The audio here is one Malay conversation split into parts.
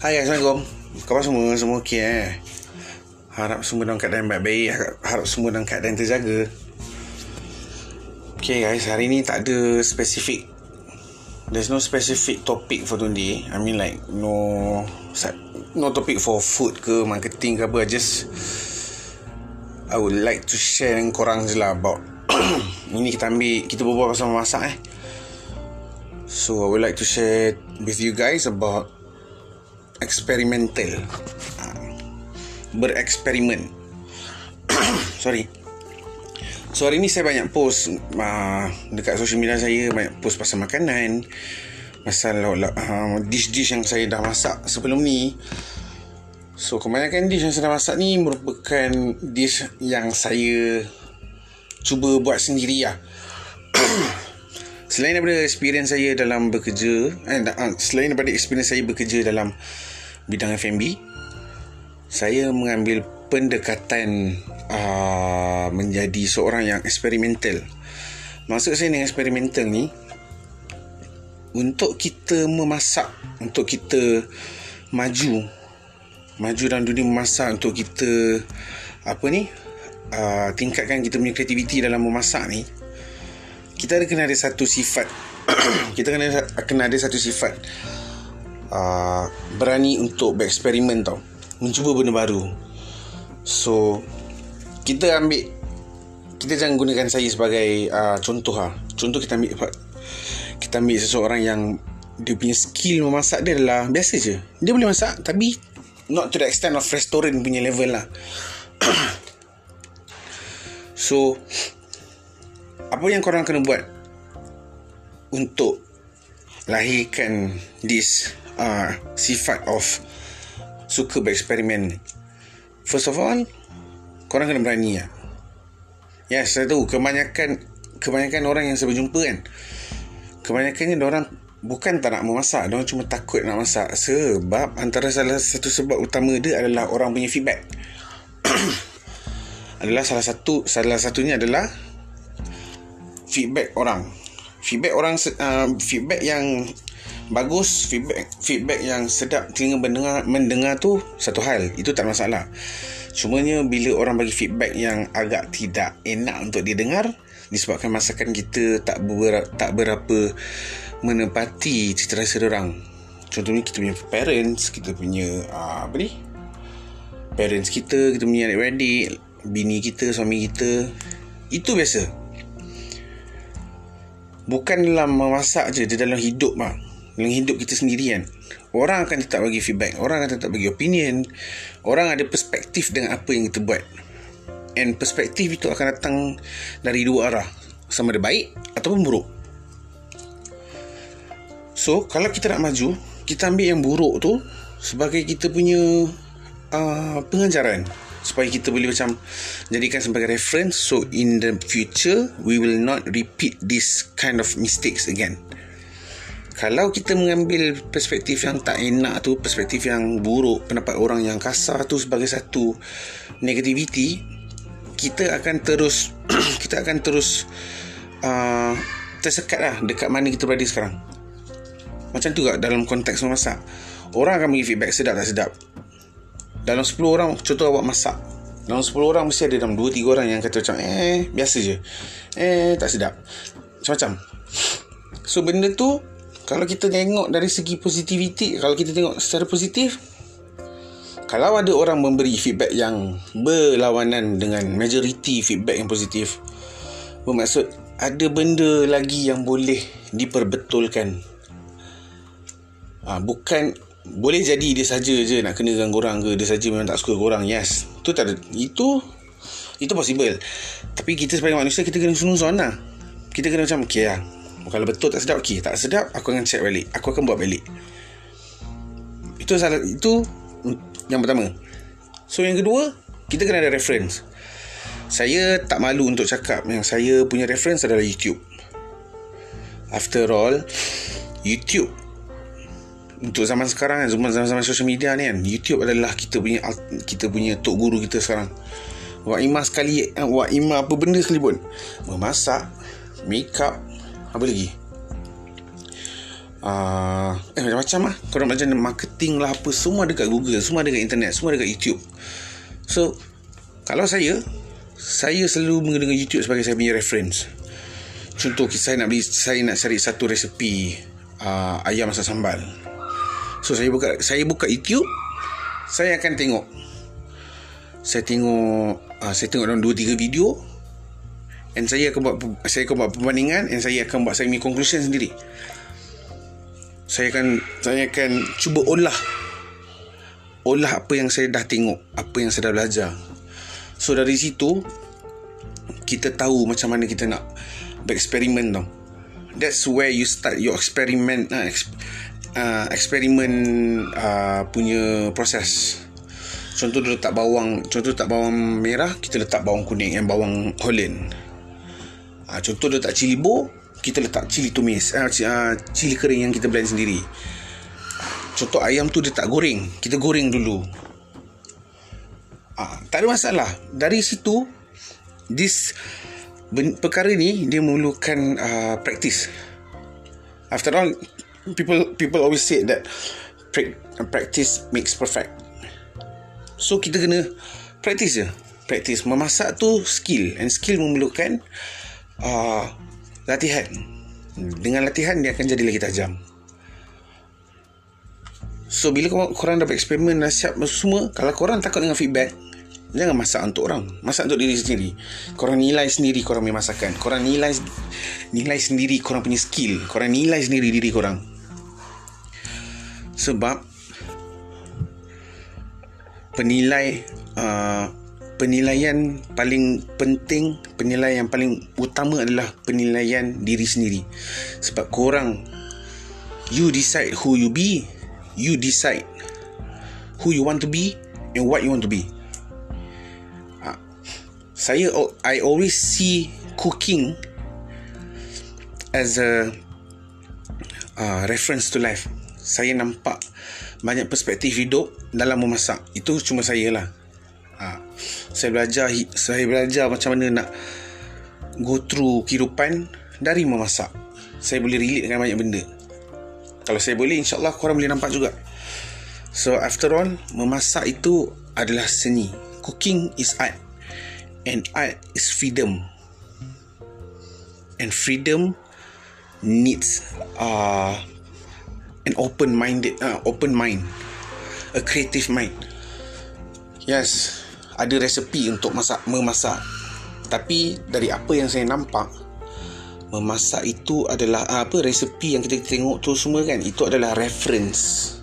Hai Assalamualaikum. Khabar semua? Semua okey eh? Harap semua dalam keadaan baik-baik. Harap, semua dalam keadaan terjaga. Okay guys. Hari ni tak ada spesifik There's no specific topic for today. I mean like No No topic for food ke Marketing ke apa. I just I would like to share dengan korang je lah About Ini kita ambil Kita berbual pasal memasak eh. So I would like to share With you guys about eksperimental. Ah, bereksperimen. Sorry. So hari ni saya banyak post uh, dekat social media saya banyak post pasal makanan pasal uh, dish-dish yang saya dah masak sebelum ni. So kebanyakan dish yang saya dah masak ni merupakan dish yang saya cuba buat sendiri lah. Selain daripada experience saya dalam bekerja eh, Selain daripada experience saya bekerja dalam bidang F&B saya mengambil pendekatan uh, menjadi seorang yang eksperimental. Maksud saya dengan eksperimental ni untuk kita memasak untuk kita maju maju dalam dunia memasak untuk kita apa ni uh, tingkatkan kita punya kreativiti dalam memasak ni kita ada kena ada satu sifat. Kita kena kena ada satu sifat uh, berani untuk bereksperimen tau. Mencuba benda baru. So kita ambil kita jangan gunakan saya sebagai uh, contoh lah. Contoh kita ambil kita ambil seseorang yang dia punya skill memasak dia adalah biasa je. Dia boleh masak tapi not to the extent of restaurant punya level lah. So apa yang korang kena buat untuk lahirkan this uh, sifat of suka bereksperimen. First of all korang kena berani lah. Yes saya tahu kebanyakan kebanyakan orang yang saya berjumpa kan kebanyakannya orang bukan tak nak memasak dia cuma takut nak masak. Sebab antara salah satu sebab utama dia adalah orang punya feedback. Adalah salah satu salah satunya adalah feedback orang feedback orang uh, feedback yang bagus feedback feedback yang sedap telinga mendengar mendengar tu satu hal. Itu tak masalah. Cumanya bila orang bagi feedback yang agak tidak enak untuk didengar disebabkan masakan kita tak ber, tak berapa menepati cita rasa orang. Contohnya kita punya parents kita punya uh, apa ni? Parents kita kita punya adik-beradik bini kita suami kita itu biasa bukan dalam memasak je di dalam hidup mah dalam hidup kita sendiri kan orang akan tetap bagi feedback. Orang akan tetap bagi opinion. Orang ada perspektif dengan apa yang kita buat. And perspektif itu akan datang dari dua arah. Sama ada baik ataupun buruk. So kalau kita nak maju kita ambil yang buruk tu sebagai kita punya uh, pengajaran supaya kita boleh macam jadikan sebagai reference so in the future we will not repeat this kind of mistakes again. Kalau kita mengambil perspektif yang tak enak tu perspektif yang buruk pendapat orang yang kasar tu sebagai satu negativity kita akan terus kita akan terus uh, tersekat lah dekat mana kita berada sekarang. Macam tu juga dalam konteks memasak. Orang akan bagi feedback sedap tak sedap dalam 10 orang contoh awak masak. Dalam 10 orang mesti ada dalam 2-3 orang yang kata macam eh biasa je. Eh tak sedap. Macam-macam. So benda tu kalau kita tengok dari segi positivity kalau kita tengok secara positif kalau ada orang memberi feedback yang berlawanan dengan majority feedback yang positif bermaksud ada benda lagi yang boleh diperbetulkan. Ha, bukan boleh jadi dia saja je nak kena dengan korang ke dia saja memang tak suka korang yes. Tu tak ada itu itu possible. Tapi kita sebagai manusia kita kena sunuzon lah kita kena macam okay lah kalau betul tak sedap okey tak sedap aku akan check balik. Aku akan buat balik. Itu salah itu yang pertama. So yang kedua kita kena ada reference. Saya tak malu untuk cakap yang saya punya reference adalah YouTube. After all YouTube untuk zaman sekarang zaman zaman social media ni kan YouTube adalah kita punya kita punya tok guru kita sekarang. Wak Ima sekali Wak Ima apa benda sekalipun Memasak Make up apa lagi? Uh, eh macam-macam lah. Korang macam marketing lah apa semua dekat Google semua dekat internet semua dekat YouTube. So kalau saya saya selalu menggunakan YouTube sebagai saya punya reference. Contoh saya nak beli saya nak cari satu resepi uh, ayam masak sambal so saya buka saya buka YouTube saya akan tengok. Saya tengok uh, saya tengok dalam 2 3 video. And saya akan buat saya akan buat perbandingan and saya akan buat saya punya conclusion sendiri. Saya akan saya akan cuba olah olah apa yang saya dah tengok apa yang saya dah belajar. So dari situ kita tahu macam mana kita nak bereksperimen tau. That's where you start your experiment uh, eksperimen uh, punya proses. Contoh dia letak bawang contoh letak bawang merah kita letak bawang kuning yang bawang holland. Uh, contoh dia letak cili bo kita letak cili tumis uh, cili kering yang kita blend sendiri. Contoh ayam tu dia tak goreng kita goreng dulu. Uh, tak ada masalah. Dari situ this perkara ni dia memerlukan uh, practice. After all people people always say that practice makes perfect. So kita kena practice je. Practice. Memasak tu skill. And skill memerlukan uh, latihan. Dengan latihan dia akan jadi lagi tajam. So bila korang dapat eksperimen dah siap semua kalau korang takut dengan feedback jangan masak untuk orang. Masak untuk diri sendiri. Korang nilai sendiri korang punya masakan. Korang nilai nilai sendiri korang punya skill. Korang nilai sendiri diri korang sebab penilai uh, penilaian paling penting penilaian yang paling utama adalah penilaian diri sendiri. Sebab korang you decide who you be you decide who you want to be and what you want to be. Uh, saya I always see cooking as a uh, reference to life saya nampak banyak perspektif hidup dalam memasak. Itu cuma saya lah. Ha. saya belajar saya belajar macam mana nak go through kehidupan dari memasak. Saya boleh relate dengan banyak benda. Kalau saya boleh insyaAllah korang boleh nampak juga. So after all memasak itu adalah seni. Cooking is art. And art is freedom. And freedom needs uh, an open minded uh, open mind. A creative mind. Yes ada resepi untuk masak memasak. Tapi dari apa yang saya nampak memasak itu adalah ah, apa resepi yang kita tengok tu semua kan itu adalah reference.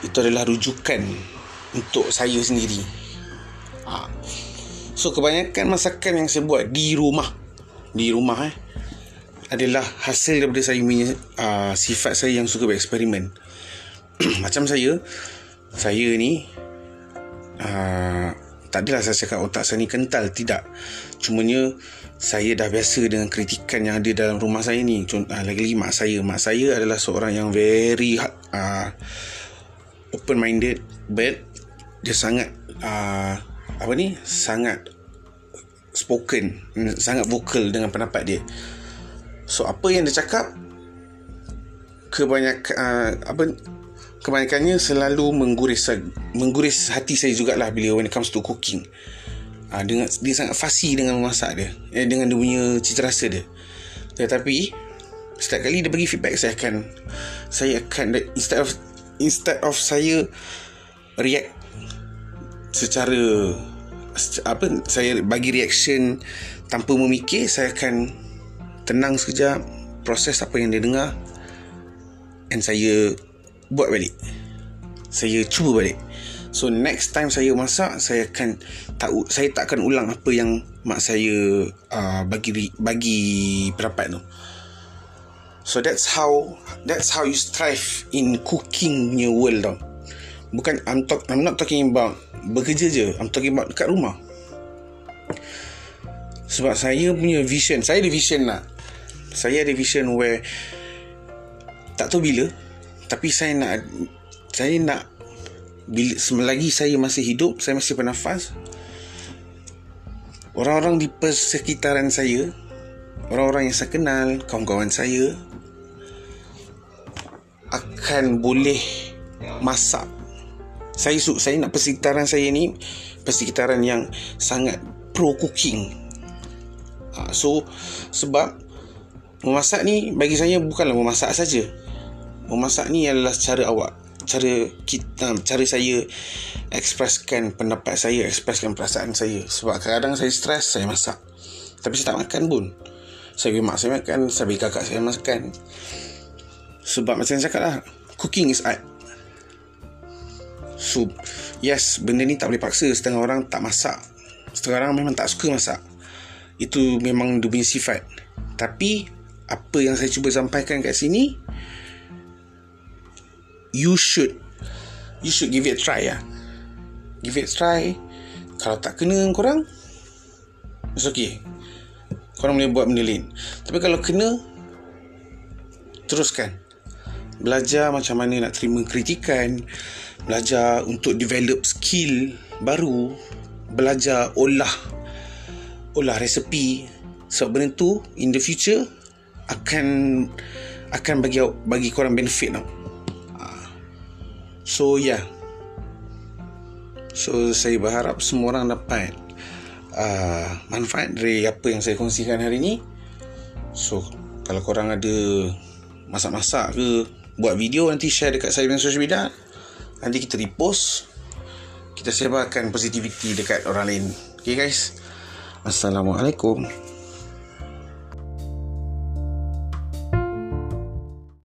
Itu adalah rujukan untuk saya sendiri. Ha. so kebanyakan masakan yang saya buat di rumah di rumah eh adalah hasil daripada saya punya uh, sifat saya yang suka bereksperimen. Macam saya saya ni uh, tak adalah saya cakap otak saya ni kental tidak. Cumanya saya dah biasa dengan kritikan yang ada dalam rumah saya ni. Contoh, uh, lagi-lagi mak saya. Mak saya adalah seorang yang very uh, open minded but dia sangat uh, apa ni? Sangat spoken sangat vokal dengan pendapat dia so apa yang dia cakap kebanyakan uh, apa kebanyakannya selalu mengguris mengguris hati saya jugalah bila when it comes to cooking. Uh, dengan dia sangat fasi dengan memasak dia eh, dengan dia punya cita rasa dia. Tetapi setiap kali dia bagi feedback saya akan saya akan instead of instead of saya react secara apa saya bagi reaction tanpa memikir saya akan tenang sekejap proses apa yang dia dengar and saya buat balik. Saya cuba balik. So next time saya masak saya akan tak saya tak akan ulang apa yang mak saya uh, bagi bagi pendapat tu. So that's how that's how you strive in cooking new world tau. Bukan I'm talk I'm not talking about bekerja je. I'm talking about dekat rumah. Sebab saya punya vision saya ada vision lah saya ada vision where tak tahu bila tapi saya nak saya nak bila selagi saya masih hidup saya masih bernafas orang-orang di persekitaran saya orang-orang yang saya kenal kawan-kawan saya akan boleh masak. Saya su saya nak persekitaran saya ni persekitaran yang sangat pro cooking. Ha, so sebab memasak ni bagi saya bukanlah memasak saja. Memasak ni adalah cara awak cara kita cara saya ekspreskan pendapat saya ekspreskan perasaan saya. Sebab kadang-kadang saya stres saya masak. Tapi saya tak makan pun saya bagi mak saya makan saya bagi kakak saya makan. Sebab macam saya cakap lah cooking is art. So Yes Benda ni tak boleh paksa. Setengah orang tak masak. Setengah orang memang tak suka masak. Itu memang punya sifat. Tapi Apa yang saya cuba sampaikan kat sini You should You should give it a try lah Give it a try. Kalau tak kena korang It's okay. Korang boleh buat benda lain. Tapi kalau kena Teruskan. Belajar macam mana nak terima kritikan. Belajar untuk develop skill baru. Belajar olah olah resepi sebab benda tu in the future akan akan bagi bagi korang benefit tau. So yeah so saya berharap semua orang dapat uh, manfaat dari apa yang saya kongsikan hari ni. So kalau korang ada masak-masak ke buat video nanti share dekat saya dan social media. Nanti kita repost. Kita sebarkan positivity dekat orang lain. Okay guys. Assalamualaikum